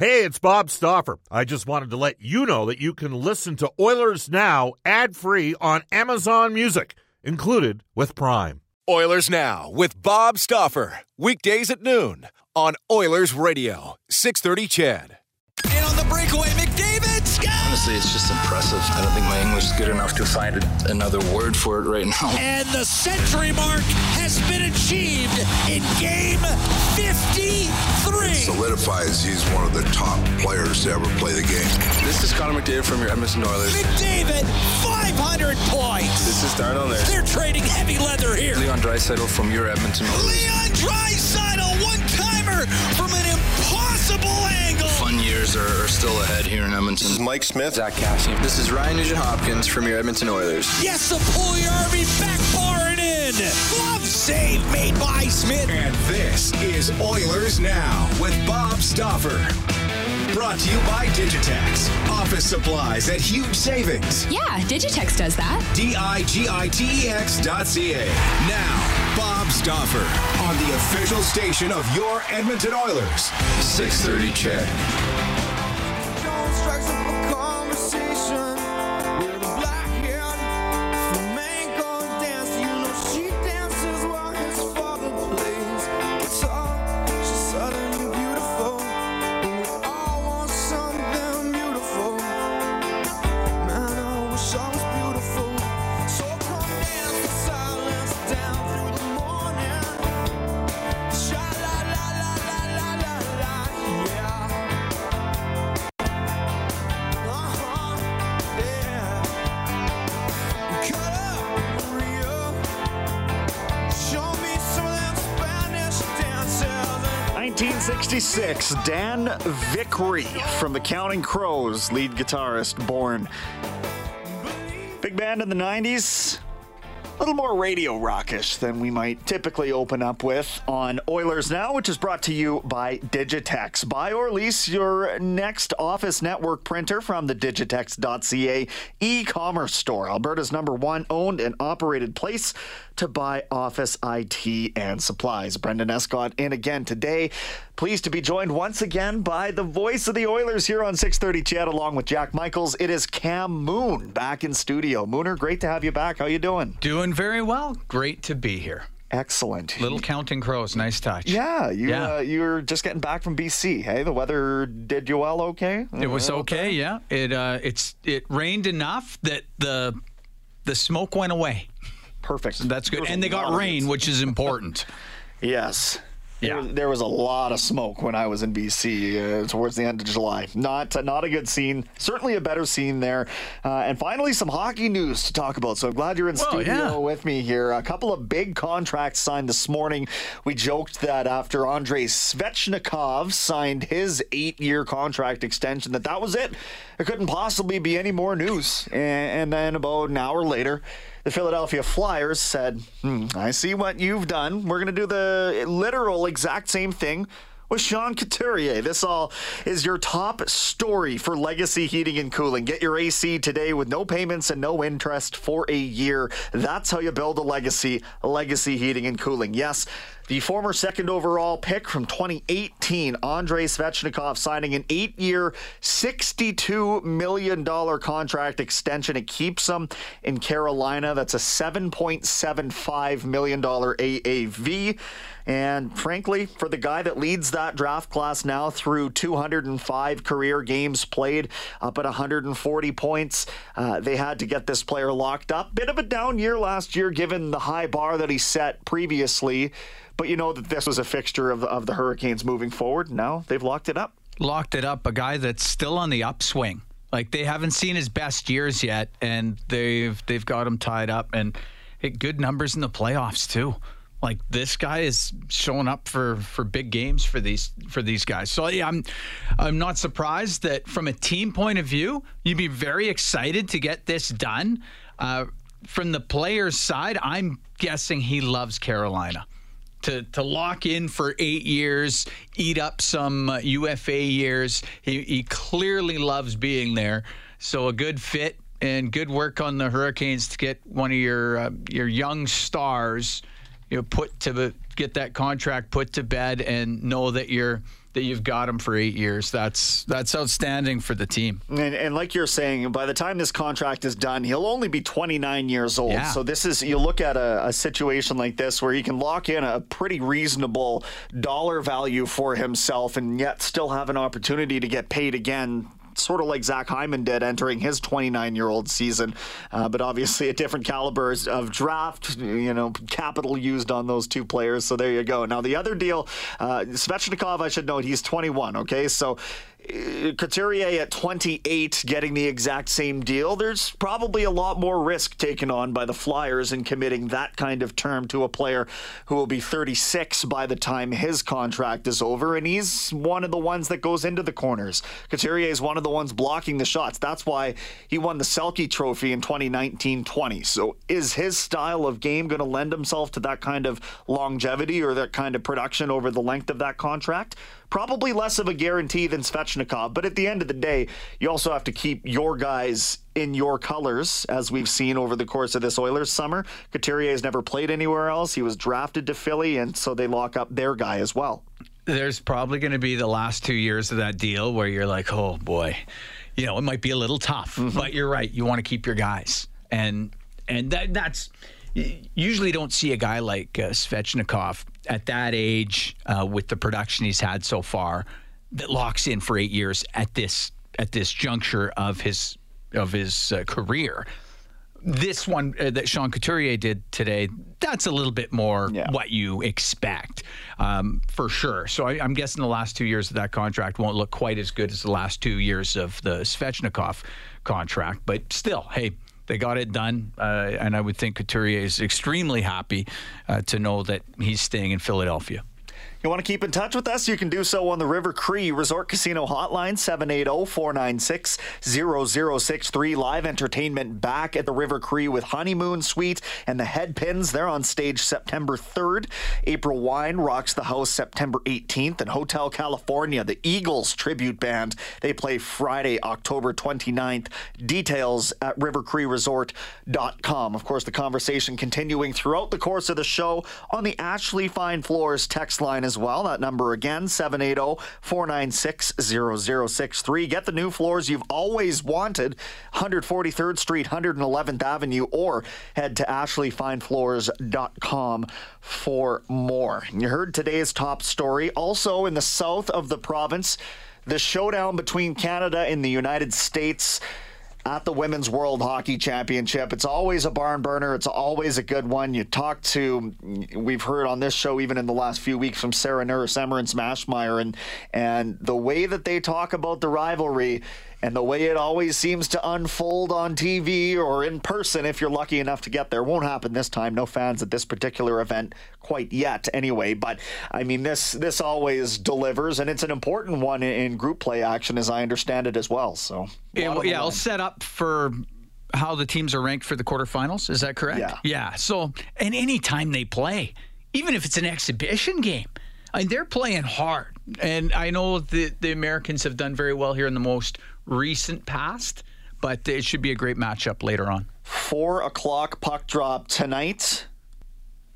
Hey, it's Bob Stauffer. I just wanted to let you know that you can listen to Oilers Now ad free on Amazon Music, included with Prime. Oilers Now with Bob Stauffer. Weekdays at noon on Oilers Radio, 630 CHED. And on the breakaway, McDavid scores! Honestly, it's just impressive. I don't think my English is good enough to find another word for it right now. And the century mark has been achieved in game 53. solidifies he's one of the top players to ever play the game. This is Connor McDavid from your Edmonton Oilers. McDavid, 500 points. This is Darnell Nurse. They're trading heavy leather here. Leon Draisaitl from your Edmonton Oilers. Leon Draisaitl, one-timer from an impossible angle. Fun years are, are still ahead here in Edmonton. This is Mike Smith. Zack Kassian. This is Ryan Nugent Hopkins from your Edmonton Oilers. Yes, the Puljujärvi backbar and in. Glove save made by Smith. And this is Oilers Now with Bob Stauffer. Brought to you by Digitex. Office supplies at huge savings. Yeah, Digitex does that. D I G I T E X dot C A. Now, Bob Stauffer on the official station of your Edmonton Oilers. 630 CHED. Nineteen sixty-six. Dan Vickrey from the Counting Crows, lead guitarist, born. Big band in the '90s. A little more radio rockish than we might typically open up with on Oilers Now, which is brought to you by Digitex. Buy or lease your next office network printer from the digitex.ca e commerce store, Alberta's number one owned and operated place to buy office IT and supplies. Brendan Escott in again today. Pleased to be joined once again by the voice of the Oilers here on 630 CHED along with Jack Michaels. It is Cam Moon back in studio. Mooner, great to have you back. How you doing? Doing very well. Great to be here. Excellent. Little counting crows. Nice touch. Yeah, you Yeah. Uh, you were just getting back from BC. Hey, the weather did you well. Okay. It was okay. Yeah. It uh, it's it rained enough that the the smoke went away. Perfect. That's good. And they got rain, which is important. Yes. Yeah. There, there was a lot of smoke when I was in BC uh, towards the end of July. Not not a good scene. Certainly a better scene there. Uh, and finally, some hockey news to talk about. So I'm glad you're in Well, studio yeah. with me here. A couple of big contracts signed this morning. We joked that after Andrei Svechnikov signed his eight-year contract extension, that that was it. There couldn't possibly be any more news. And, and then about an hour later. The Philadelphia Flyers said, hmm, I see what you've done. We're going to do the literal exact same thing with Sean Couturier. This all is your top story for Legacy Heating and Cooling. Get your AC today with no payments and no interest for a year. That's how you build a legacy. Legacy Heating and Cooling. Yes, the former second overall pick from 2018, Andrei Svechnikov, signing an eight year, $62 million contract extension. It keeps him in Carolina. That's a $7.75 million AAV. And frankly, for the guy that leads that draft class now through 205 career games played, up at 140 points, uh, they had to get this player locked up. Bit of a down year last year, given the high bar that he set previously. But you know that this was a fixture of the, of the Hurricanes moving forward. Now they've locked it up. Locked it up. A guy that's still on the upswing. Like they haven't seen his best years yet, and they've they've got him tied up and good numbers in the playoffs too. Like this guy is showing up for for big games for these for these guys. So yeah, I'm I'm not surprised that from a team point of view, you'd be very excited to get this done. Uh, from the player's side, I'm guessing he loves Carolina to to lock in for eight years, eat up some uh, UFA years. He, he clearly loves being there. So a good fit and good work on the Hurricanes to get one of your uh, your young stars, you know, put to the, get that contract put to bed and know that you're that you've got him for eight years. That's that's outstanding for the team. And, and like you're saying, by the time this contract is done, he'll only be 29 years old. Yeah. So this is you look at a, a situation like this where he can lock in a pretty reasonable dollar value for himself, and yet still have an opportunity to get paid again sort of like Zach Hyman did entering his 29 year old season, uh, but obviously a different caliber of draft, you know, capital used on those two players. So there you go. Now, the other deal, uh, Svechnikov, I should note, he's 21, okay? So Uh, Couturier at 28 getting the exact same deal, there's probably a lot more risk taken on by the Flyers in committing that kind of term to a player who will be 36 by the time his contract is over. And he's one of the ones that goes into the corners. Couturier is one of the ones blocking the shots. That's why he won the Selke Trophy in 2019 20. So is his style of game going to lend himself to that kind of longevity or that kind of production over the length of that contract? Probably less of a guarantee than Svechnikov, but at the end of the day, you also have to keep your guys in your colors, as we've seen over the course of this Oilers summer. Couturier has never played anywhere else. He was drafted to Philly, and so they lock up their guy as well. There's probably going to be the last two years of that deal where you're like, oh boy, you know, it might be a little tough, mm-hmm. but you're right. You want to keep your guys, and and that, that's usually don't see a guy like uh, Svechnikov at that age uh, with the production he's had so far that locks in for eight years at this at this juncture of his of his uh, career. This one uh, that Sean Couturier did today, that's a little bit more yeah. what you expect, um, for sure. So I, am guessing the last two years of that contract won't look quite as good as the last two years of the Svechnikov contract. But still, hey, they got it done, uh, and I would think Couturier is extremely happy uh, to know that he's staying in Philadelphia. You want to keep in touch with us? You can do so on the River Cree Resort Casino hotline, 780-496-0063. Live entertainment back at the River Cree with Honeymoon Suite and the Headpins. They're on stage September 3rd. April Wine rocks the house September 18th. And Hotel California, the Eagles tribute band, they play Friday, October 29th. Details at rivercreeresort.com. Of course, the conversation continuing throughout the course of the show on the Ashley Fine Floors text line as well. That number again, 780 496 0063. Get the new floors you've always wanted, 143rd Street, 111th Avenue, or head to ashleyfinefloors.com for more. You heard today's top story. Also in the south of the province, the showdown between Canada and the United States at the Women's World Hockey Championship. It's always a barn burner. It's always a good one. You talk to, we've heard on this show even in the last few weeks from Sarah Nurse, Emerance Maschmeyer, and and the way that they talk about the rivalry and the way it always seems to unfold on TV or in person, if you're lucky enough to get there, won't happen this time. No fans at this particular event quite yet, anyway. But I mean, this this always delivers, and it's an important one in group play action, as I understand it as well. So yeah, well, yeah, I'll set up for how the teams are ranked for the quarterfinals. Is that correct? Yeah. Yeah. So, and any time they play, even if it's an exhibition game, I mean, they're playing hard. And I know the the Americans have done very well here in the most recent past, but it should be a great matchup later on. Four o'clock puck drop tonight.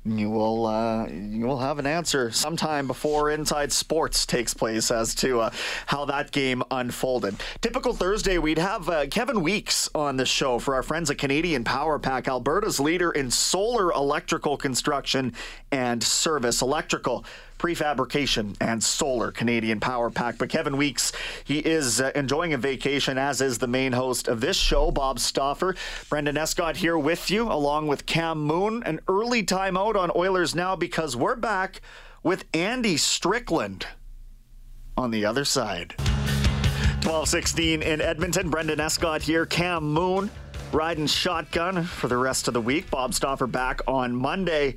You will uh, you will have an answer sometime before Inside Sports takes place as to uh, how that game unfolded. Typical Thursday, we'd have uh, Kevin Weeks on the show for our friends at Canadian Power Pack, Alberta's leader in solar electrical construction and service. Electrical prefabrication and solar Canadian Power Pack. But Kevin Weeks, he is uh, enjoying a vacation, as is the main host of this show, Bob Stauffer. Brendan Escott here with you, along with Cam Moon. An early timeout on Oilers now because we're back with Andy Strickland on the other side. 1216 in Edmonton. Brendan Escott here. Cam Moon riding shotgun for the rest of the week. Bob Stauffer back on Monday.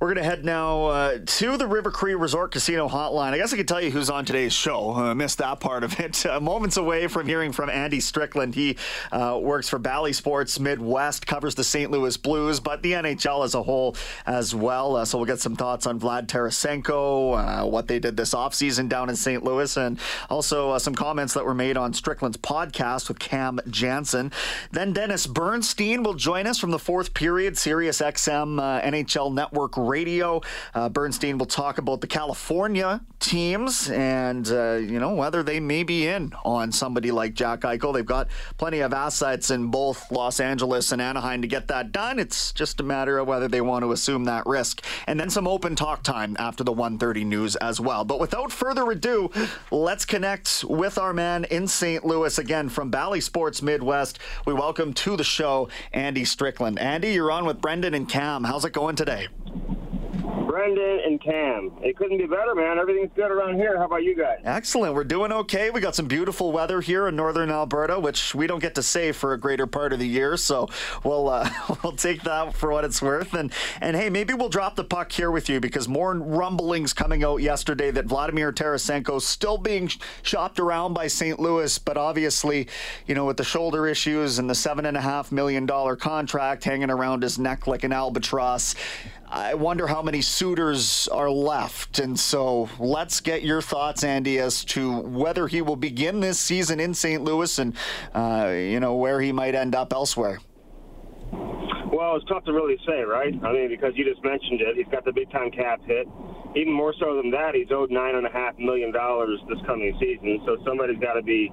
We're going to head now uh, to the River Cree Resort Casino Hotline. I guess I could tell you who's on today's show. I uh, missed that part of it. Uh, moments away from hearing from Andy Strickland. He uh, works for Bally Sports Midwest, covers the St. Louis Blues, but the NHL as a whole as well. Uh, so we'll get some thoughts on Vlad Tarasenko, uh, what they did this offseason down in St. Louis, and also some comments that were made on Strickland's podcast with Cam Janssen. Then Dennis Bernstein will join us from the fourth period, Sirius XM NHL Network Radio. Uh, Bernstein will talk about the California teams and, uh, you know, whether they may be in on somebody like Jack Eichel. They've got plenty of assets in both Los Angeles and Anaheim to get that done. It's just a matter of whether they want to assume that risk. And then some open talk time after the 1:30 news as well. But without further ado, let's connect with our man in St. Louis again from Bally Sports Midwest. We welcome to the show Andy Strickland. Andy, you're on with Brendan and Cam. How's it going today? Brendan and Cam. It couldn't be better, man. Everything's good around here. How about you guys? Excellent. We're doing okay. We got some beautiful weather here in northern Alberta, which we don't get to say for a greater part of the year. So we'll uh, we'll take that for what it's worth. And and hey, maybe we'll drop the puck here with you because more rumblings coming out yesterday that Vladimir Tarasenko's still being shopped around by St. Louis, but obviously, you know, with the shoulder issues and the seven and a half million dollar contract hanging around his neck like an albatross. I wonder how many suitors are left. And so let's get your thoughts, Andy, as to whether he will begin this season in St. Louis and, uh, you know, where he might end up elsewhere. Well, it's tough to really say, right? I mean, because you just mentioned it. He's got the big time cap hit. Even more so than that, he's owed $9.5 million this coming season. So somebody's got to be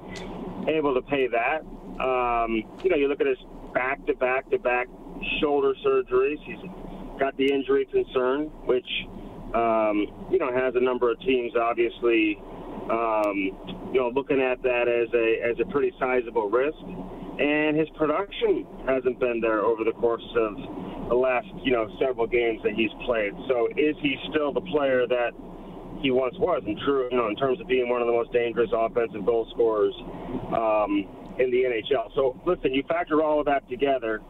able to pay that. Um, you know, you look at his back to back to back shoulder surgeries. He's got the injury concern, which um, you know has a number of teams obviously um, you know looking at that as a as a pretty sizable risk. And his production hasn't been there over the course of the last you know several games that he's played. So is he still the player that he once was? And true, you know, in terms of being one of the most dangerous offensive goal scorers um, in the NHL. So listen, you factor all of that together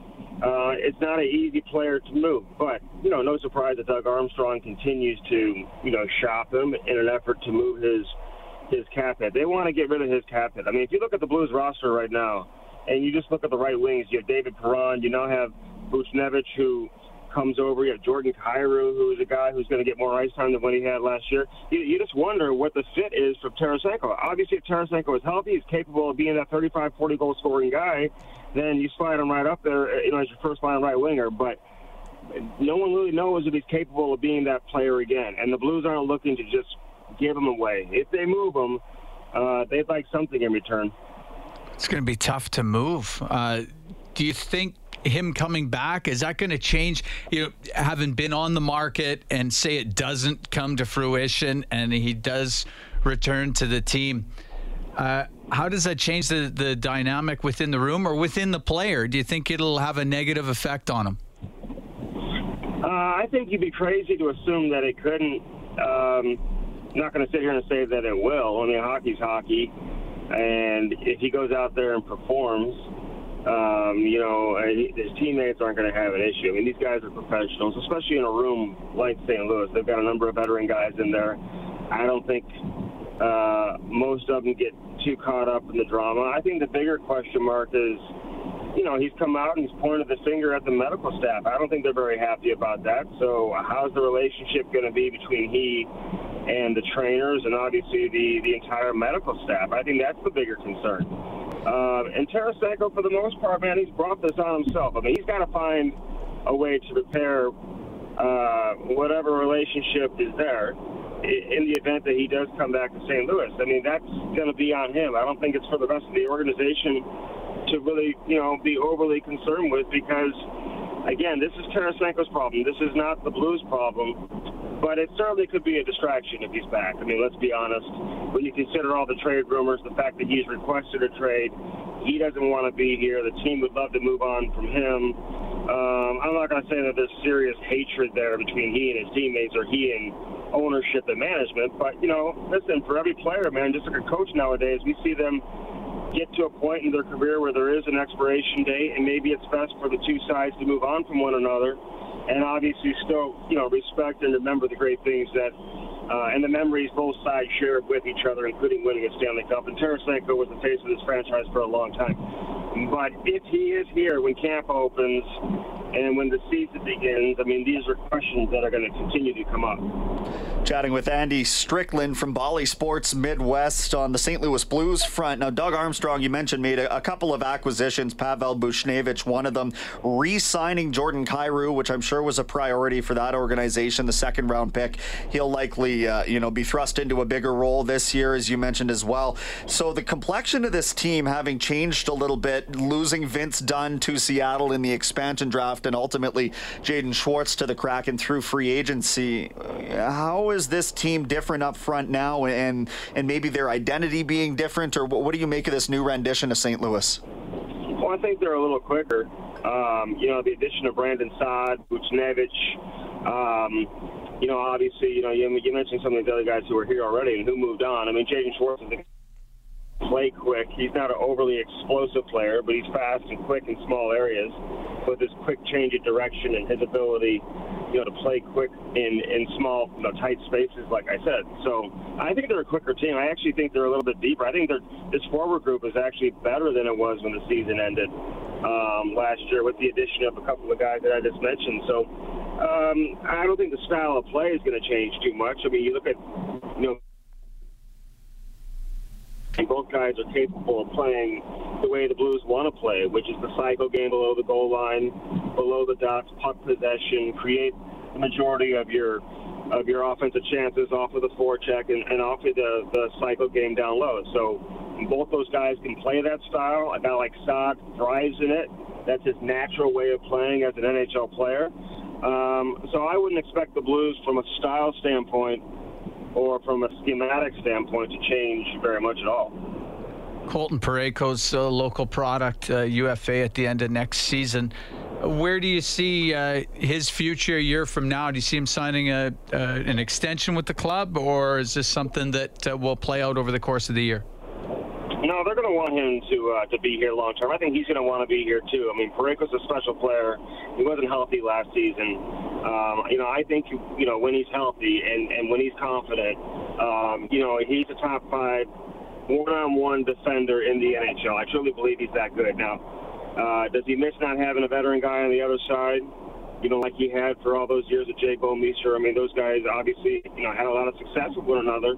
uh, it's not an easy player to move, but you know, no surprise that Doug Armstrong continues to you know shop him in an effort to move his his cap hit. They want to get rid of his cap hit. I mean, if you look at the Blues roster right now, and you just look at the right wings, you have David Perron, you now have Buchnevich, who comes over. You have Jordan Kyrou, who is a guy who's going to get more ice time than what he had last year. You, you just wonder what the fit is for Tarasenko. Obviously, if Tarasenko is healthy, he's capable of being that 35, 40 goal scoring guy, then you slide him right up there, you know, as your first line right winger. But no one really knows if he's capable of being that player again. And the Blues aren't looking to just give him away. If they move him, uh, they'd like something in return. It's going to be tough to move. Uh, do you think him coming back is that going to change? You know, having been on the market and say it doesn't come to fruition, and he does return to the team. Uh, how does that change the, the dynamic within the room or within the player? Do you think it'll have a negative effect on him? Uh, I think you'd be crazy to assume that it couldn't. Um, I'm not going to sit here and say that it will. I mean, hockey's hockey, and if he goes out there and performs, um, you know, his teammates aren't going to have an issue. I mean, these guys are professionals, especially in a room like St. Louis. They've got a number of veteran guys in there. I don't think uh, most of them get too caught up in the drama. I think the bigger question mark is, you know, he's come out and he's pointed the finger at the medical staff. I don't think they're very happy about that. So, how's the relationship going to be between he and the trainers and obviously the, the entire medical staff? I think that's the bigger concern. Uh, and Tarasenko, for the most part, man, he's brought this on himself. I mean, he's got to find a way to repair uh, whatever relationship is there in the event that he does come back to St. Louis. I mean, that's going to be on him. I don't think it's for the rest of the organization to really, you know, be overly concerned with because, again, this is Tarasenko's problem. This is not the Blues' problem. But it certainly could be a distraction if he's back. I mean, let's be honest. When you consider all the trade rumors, the fact that he's requested a trade, he doesn't want to be here. The team would love to move on from him. Um, I'm not going to say that there's serious hatred there between he and his teammates or he and ownership and management. But, you know, listen, for every player, man, just like a coach nowadays, we see them get to a point in their career where there is an expiration date, and maybe it's best for the two sides to move on from one another and obviously still, you know, respect and remember the great things that uh, and the memories both sides shared with each other, including winning a Stanley Cup. And Tarasenko was the face of this franchise for a long time. But if he is here when camp opens and when the season begins, I mean, these are questions that are going to continue to come up. Chatting with Andy Strickland from Bally Sports Midwest on the St. Louis Blues front. Now, Doug Armstrong, you mentioned, made a, a couple of acquisitions. Pavel Buchnevich, one of them, re signing Jordan Kyrou, which I'm sure was a priority for that organization, the second round pick. He'll likely, uh, you know, be thrust into a bigger role this year, as you mentioned as well. So, the complexion of this team having changed a little bit, losing Vince Dunn to Seattle in the expansion draft and ultimately Jaden Schwartz to the Kraken through free agency. How is this team different up front now and and maybe their identity being different or what do you make of this new rendition of St. Louis? Well, I think they're a little quicker. Um, you know, the addition of Brandon Saad, Buchnevich, um, you know, obviously, you know, you, you mentioned some of the other guys who were here already and who moved on. I mean, Jaden Schwartz is a play quick. He's not an overly explosive player, but he's fast and quick in small areas. With his quick change of direction and his ability, you know, to play quick in in small, you know, tight spaces, like I said. So I think they're a quicker team. I actually think they're a little bit deeper. I think they're, this forward group is actually better than it was when the season ended um, last year, with the addition of a couple of guys that I just mentioned. So um, I don't think the style of play is going to change too much. I mean, you look at, you know and both guys are capable of playing the way the Blues want to play, which is the cycle game below the goal line, below the dots, puck possession, create the majority of your of your offensive chances off of the forecheck and, and off of the, the cycle game down low. So both those guys can play that style. A guy like Saad thrives in it. That's his natural way of playing as an NHL player. Um, so I wouldn't expect the Blues, from a style standpoint, or from a schematic standpoint to change very much at all. Colton Parayko's a local product, uh, UFA at the end of next season. Where do you see uh, his future a year from now? Do you see him signing a, uh, an extension with the club, or is this something that uh, will play out over the course of the year? No, they're going to want him to uh, to be here long term. I think he's going to want to be here too. I mean, Parayko's a special player. He wasn't healthy last season. Um, you know, I think you know when he's healthy and and when he's confident, um, you know, he's a top five one-on-one defender in the NHL. I truly believe he's that good. Now, uh, does he miss not having a veteran guy on the other side? You know, like he had for all those years with Jay Bouwmeester. I mean, those guys obviously, you know, had a lot of success with one another.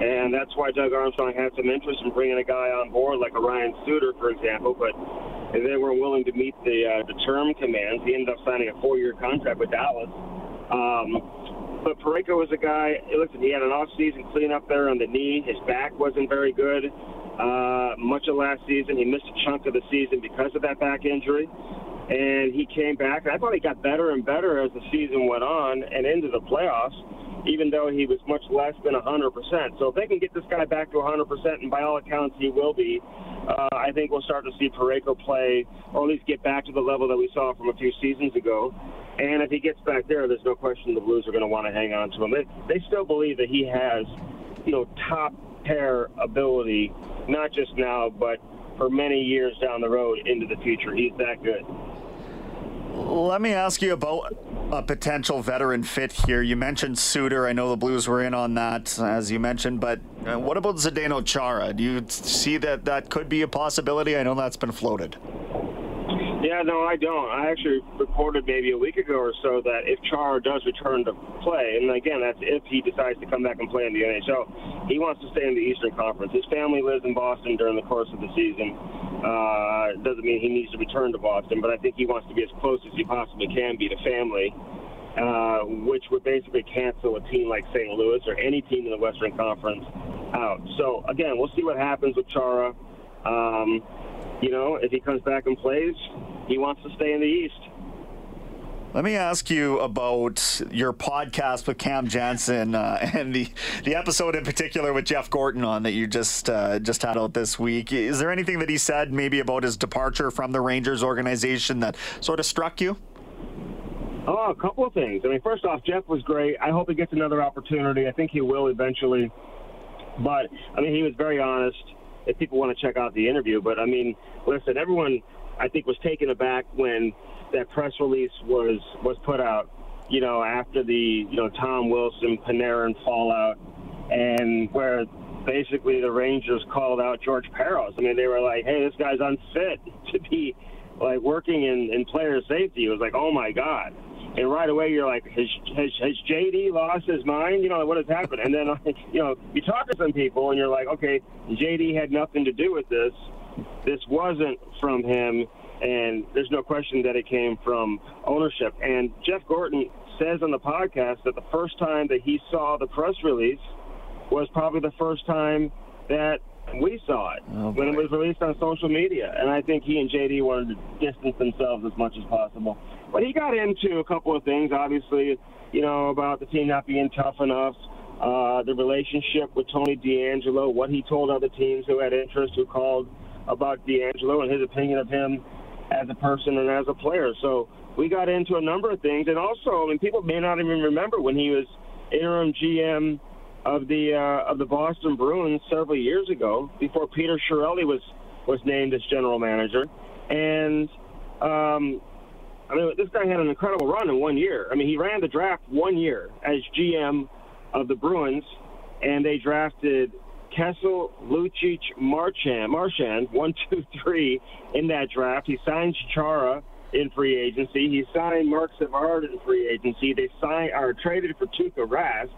And that's why Doug Armstrong had some interest in bringing a guy on board like a Ryan Suter, for example. But they weren't willing to meet the uh, the term commands. He ended up signing a four-year contract with Dallas. Um, but Parayko was a guy. Listen, he had an off-season cleanup there on the knee. His back wasn't very good. Uh, much of last season, he missed a chunk of the season because of that back injury. And he came back. I thought he got better and better as the season went on and into the playoffs even though he was much less than 100%. So if they can get this guy back to 100%, and by all accounts he will be, uh, I think we'll start to see Parayko play, or at least get back to the level that we saw from a few seasons ago. And if he gets back there, there's no question the Blues are going to want to hang on to him. They, they still believe that he has, you know, top pair ability, not just now, but for many years down the road into the future. He's that good. Let me ask you about a potential veteran fit here. You mentioned Suter. I know the Blues were in on that, as you mentioned, but uh, what about Zdeno Chara? Do you see that that could be a possibility? I know that's been floated. Yeah, no, I don't. I actually reported maybe a week ago or so that if Chara does return to play, and again, that's if he decides to come back and play in the NHL, he wants to stay in the Eastern Conference. His family lives in Boston during the course of the season. Uh, doesn't mean he needs to return to Boston, but I think he wants to be as close as he possibly can be to family. Uh, which would basically cancel a team like St. Louis or any team in the Western Conference out. So again, we'll see what happens with Chara. Um, you know, if he comes back and plays, he wants to stay in the East. Let me ask you about your podcast with Cam Janssen uh, and the the episode in particular with Jeff Gorton on that you just uh, just had out this week. Is there anything that he said maybe about his departure from the Rangers organization that sort of struck you? Oh, a couple of things. I mean, first off, Jeff was great. I hope he gets another opportunity. I think he will eventually. But I mean, he was very honest if people want to check out the interview. But I mean, listen, everyone I think was taken aback when that press release was was put out. You know, after the you know Tom Wilson Panarin fallout, and where basically the Rangers called out George Parros. I mean, they were like, "Hey, this guy's unfit to be like working in in player safety." It was like, "Oh my god." And right away you're like, has, has, has JD lost his mind? You know, what has happened? And then, you know, you talk to some people and you're like, okay, JD had nothing to do with this. This wasn't from him, and there's no question that it came from ownership. And Jeff Gorton says on the podcast that the first time that he saw the press release was probably the first time that we saw it Oh, when it was released on social media. And I think he and JD wanted to distance themselves as much as possible. But he got into a couple of things, obviously, you know, about the team not being tough enough, uh, the relationship with Tony D'Angelo, what he told other teams who had interest, who called about D'Angelo, and his opinion of him as a person and as a player. So we got into a number of things. And also, I mean, people may not even remember when he was interim GM of the uh, of the Boston Bruins several years ago, before Peter Chiarelli was was named as general manager, and um, I mean this guy had an incredible run in one year. I mean he ran the draft one year as GM of the Bruins, and they drafted Kessel, Lucic, Marchand, Marchand, one, two, three in that draft. He signed Chara in free agency. He signed Marc Savard in free agency. They signed or traded for Tuukka Rask.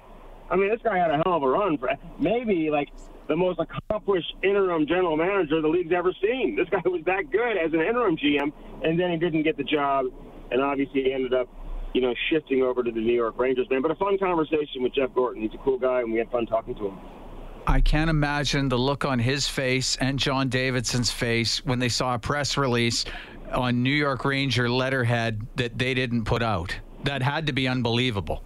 I mean, this guy had a hell of a run. For, maybe like the most accomplished interim general manager the league's ever seen. This guy was that good as an interim GM, and then he didn't get the job, and obviously he ended up, you know, shifting over to the New York Rangers. Man, but a fun conversation with Jeff Gorton. He's a cool guy, and we had fun talking to him. I can't imagine the look on his face and John Davidson's face when they saw a press release on New York Ranger letterhead that they didn't put out. That had to be unbelievable.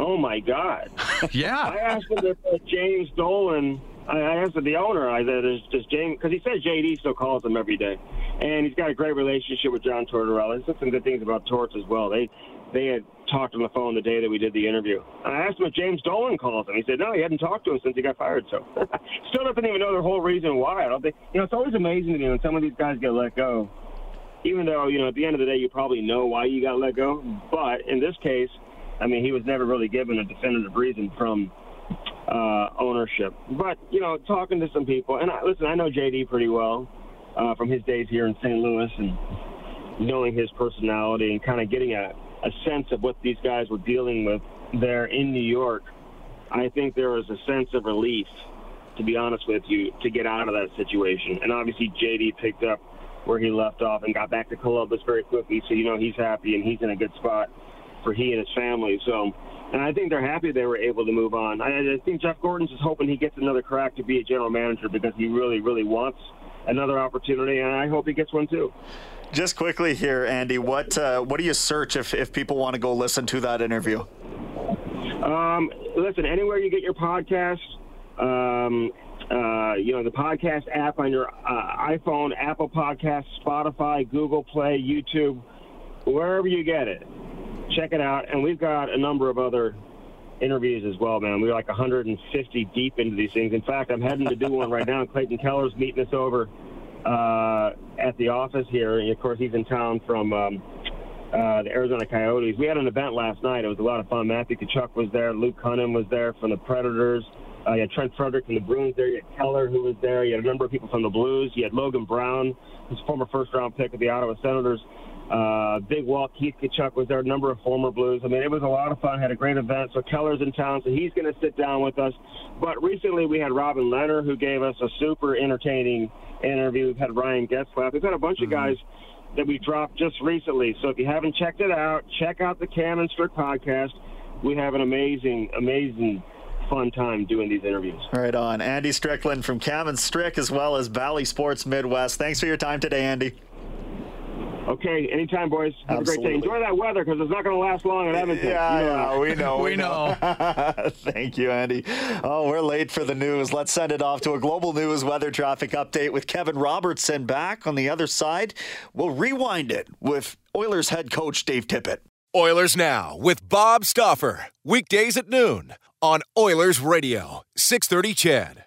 Oh my God! Yeah. I asked him if uh, James Dolan. I asked the owner. I said, "Is does James?" Because he says JD still calls him every day, and he's got a great relationship with John Tortorella. He said some good things about Torts as well. They they had talked on the phone the day that we did the interview. I asked him if James Dolan calls him. He said no, he hadn't talked to him since he got fired. So still doesn't even know the whole reason why. I don't think you know. It's always amazing to me when some of these guys get let go. Even though you know at the end of the day you probably know why you got let go, but in this case, I mean he was never really given a definitive reason from uh, ownership. But you know, talking to some people, and I, listen, I know JD pretty well uh, from his days here in St. Louis, and knowing his personality and kind of getting a, a sense of what these guys were dealing with there in New York. I think there was a sense of relief, to be honest with you, to get out of that situation. And obviously, JD picked up where he left off and got back to Columbus very quickly, so you know he's happy and he's in a good spot for he and his family. So, and I think they're happy they were able to move on. I, I think Jeff Gorton's just hoping he gets another crack to be a general manager because he really, really wants another opportunity, and I hope he gets one too. Just quickly here, Andy, what uh, what do you search if, if people want to go listen to that interview? Um, listen, anywhere you get your podcast, um, uh, you know, the podcast app on your uh, iPhone, Apple Podcasts, Spotify, Google Play, YouTube, wherever you get it, check it out. And we've got a number of other interviews as well, man. We're like 150 deep into these things. In fact, I'm heading to do one right now. Clayton Keller's meeting us over uh, at the office here. And of course, he's in town from um, uh, the Arizona Coyotes. We had an event last night. It was a lot of fun. Matthew Tkachuk was there. Luke Cunningham was there from the Predators. Uh, you had Trent Frederic from the Bruins there. You had Keller who was there. You had a number of people from the Blues. You had Logan Brown, who's a former first-round pick of the Ottawa Senators. Uh, Big Walt Keith Tkachuk was there. A number of former Blues. I mean, it was a lot of fun. Had a great event. So Keller's in town, so he's going to sit down with us. But recently we had Robin Leonard, who gave us a super entertaining interview. We've had Ryan Getzlaf. We've had a bunch of guys that we dropped just recently. So if you haven't checked it out, check out the Cam and Strick podcast. We have an amazing, amazing, fun time doing these interviews. Right on. Andy Strickland from Cam and Strick as well as Bally Sports Midwest. Thanks for your time today, Andy. Okay, anytime, boys. Have a great day. Enjoy that weather because it's not going to last long in Edmonton. Yeah, You know yeah, we know. We know. Thank you, Andy. Oh, we're late for the news. Let's send it off to a global news weather traffic update with Kevin Robertson back on the other side. We'll rewind it with Oilers head coach Dave Tippett. Oilers Now with Bob Stauffer. Weekdays at noon on Oilers Radio, 630 CHED.